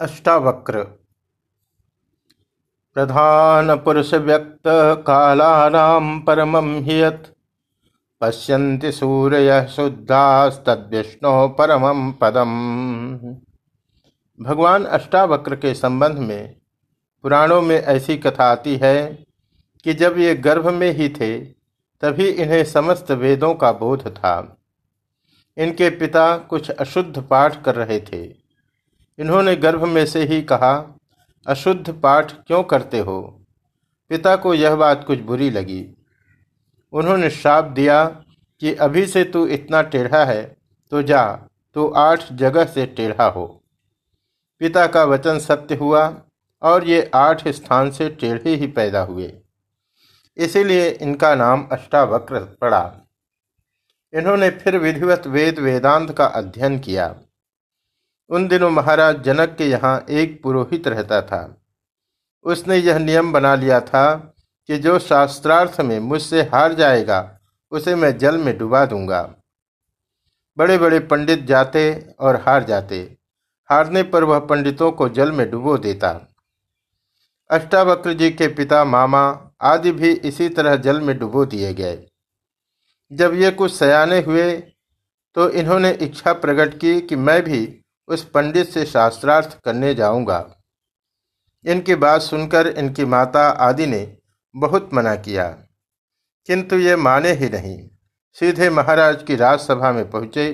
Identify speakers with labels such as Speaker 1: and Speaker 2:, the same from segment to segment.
Speaker 1: अष्टावक्र। प्रधान पुरुष व्यक्त कालानाम परमं हियत पश्यन्ति सूर्य शुद्धास्तद्विष्णु परमं पदम। भगवान अष्टावक्र के संबंध में पुराणों में ऐसी कथा आती है कि जब ये गर्भ में ही थे, तभी इन्हें समस्त वेदों का बोध था। इनके पिता कुछ अशुद्ध पाठ कर रहे थे। इन्होंने गर्भ में से ही कहा, अशुद्ध पाठ क्यों करते हो? पिता को यह बात कुछ बुरी लगी। उन्होंने श्राप दिया कि अभी से तू इतना टेढ़ा है तो जा, तू आठ जगह से टेढ़ा हो। पिता का वचन सत्य हुआ और ये आठ स्थान से टेढ़े ही पैदा हुए। इसीलिए इनका नाम अष्टावक्र पड़ा। इन्होंने फिर विधिवत वेद वेदांत का अध्ययन किया। उन दिनों महाराज जनक के यहाँ एक पुरोहित रहता था। उसने यह नियम बना लिया था कि जो शास्त्रार्थ में मुझसे हार जाएगा, उसे मैं जल में डुबा दूँगा। बड़े बड़े पंडित जाते और हार जाते। हारने पर वह पंडितों को जल में डुबो देता। अष्टावक्र जी के पिता मामा आदि भी इसी तरह जल में डुबो दिए गए। जब ये कुछ सयाने हुए तो इन्होंने इच्छा प्रकट की कि मैं भी उस पंडित से शास्त्रार्थ करने जाऊँगा। इनकी बात सुनकर इनकी माता आदि ने बहुत मना किया, किंतु ये माने ही नहीं। सीधे महाराज की राजसभा में पहुँचे।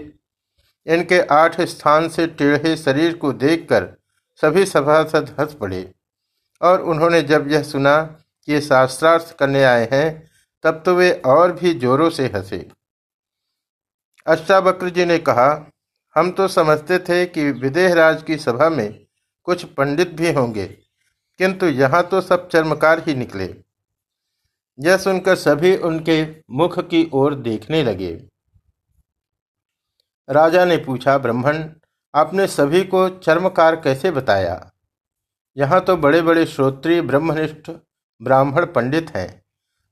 Speaker 1: इनके आठ स्थान से टेढ़े शरीर को देखकर सभी सभासद हंस पड़े, और उन्होंने जब यह सुना कि ये शास्त्रार्थ करने आए हैं, तब तो वे और भी जोरों से हंसे। अष्टावक्र जी ने कहा हम तो समझते थे कि विदेहराज की सभा में कुछ पंडित भी होंगे, किंतु यहाँ तो सब चर्मकार ही निकले। यह सुनकर सभी उनके मुख की ओर देखने लगे। राजा ने पूछा, ब्राह्मण, आपने सभी को चर्मकार कैसे बताया? यहाँ तो बड़े बड़े श्रोत्रीय ब्रह्मनिष्ठ, ब्राह्मण पंडित हैं।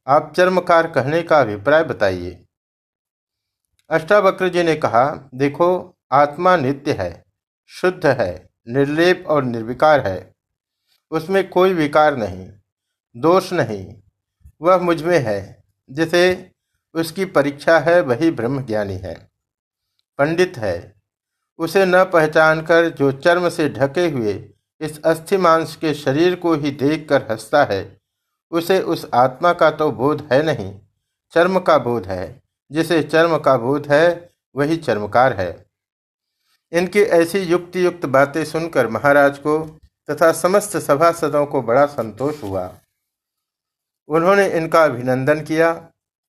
Speaker 1: आप चर्मकार कहने का अभिप्राय बताइए। अष्टावक्र जी ने कहा, देखो आत्मा नित्य है, शुद्ध है, निर्लेप और निर्विकार है। उसमें कोई विकार नहीं, दोष नहीं, वह मुझमें है, जिसे उसकी परीक्षा है, वही ब्रह्म ज्ञानी है। पंडित है, उसे न पहचान कर जो चर्म से ढके हुए इस अस्थि मांस के शरीर को ही देखकर हंसता है, उसे उस आत्मा का तो बोध है नहीं, चर्म का बोध है, जिसे चर्म का बोध है, वही चर्मकार है। इनकी ऐसी युक्ति युक्त बातें सुनकर महाराज को तथा समस्त सभासदों को बड़ा संतोष हुआ। उन्होंने इनका अभिनंदन किया,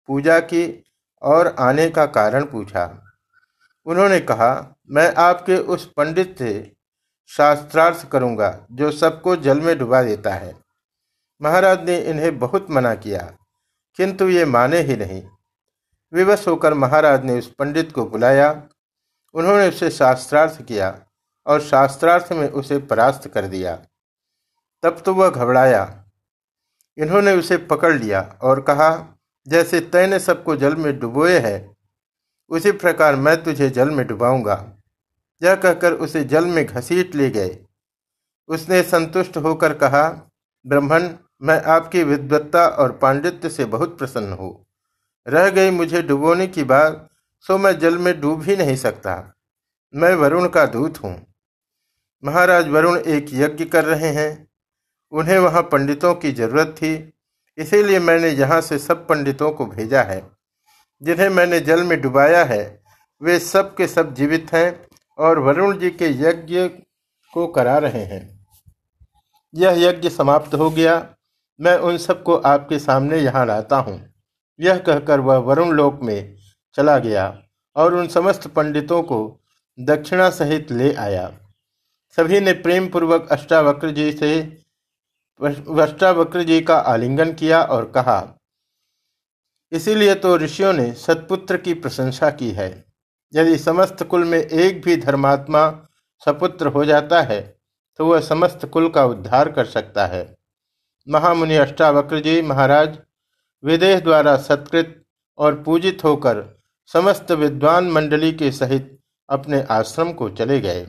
Speaker 1: पूजा की और आने का कारण पूछा। उन्होंने कहा, मैं आपके उस पंडित से शास्त्रार्थ करूँगा, जो सबको जल में डुबा देता है। महाराज ने इन्हें बहुत मना किया, किंतु ये माने ही नहीं। विवश होकर महाराज ने उस पंडित को बुलाया उन्होंने उसे शास्त्रार्थ किया और शास्त्रार्थ में उसे परास्त कर दिया। तब तो वह घबराया। इन्होंने उसे पकड़ लिया और कहा, जैसे तैने सबको जल में डुबोए है, उसी प्रकार मैं तुझे जल में डुबाऊँगा। यह कहकर उसे जल में घसीट ले गए। उसने संतुष्ट होकर कहा ब्रह्मण मैं आपकी विद्वत्ता और पांडित्य से बहुत प्रसन्न हूँ। रह गई मुझे डुबोने की बात सो मैं जल में डूब ही नहीं सकता। मैं वरुण का दूत हूँ। महाराज वरुण एक यज्ञ कर रहे हैं। उन्हें वहाँ पंडितों की ज़रूरत थी। इसीलिए मैंने यहाँ से सब पंडितों को भेजा है। जिन्हें मैंने जल में डुबाया है, वे सब के सब जीवित हैं और वरुण जी के यज्ञ को करा रहे हैं। यह यज्ञ समाप्त हो गया। मैं उन सबको आपके सामने यहाँ लाता हूँ। यह कहकर वह वरुण लोक में चला गया। और उन समस्त पंडितों को दक्षिणा सहित ले आया। सभी ने प्रेम पूर्वक अष्टावक्र जी से अष्टावक्र जी का आलिंगन किया और कहा, इसीलिए तो ऋषियों ने सतपुत्र की प्रशंसा की है। यदि समस्त कुल में एक भी धर्मात्मा सपुत्र हो जाता है तो वह समस्त कुल का उद्धार कर सकता है। महामुनि अष्टावक्र जी महाराज, विदेह द्वारा सत्कृत और पूजित होकर समस्त विद्वान मंडली के सहित अपने आश्रम को चले गए।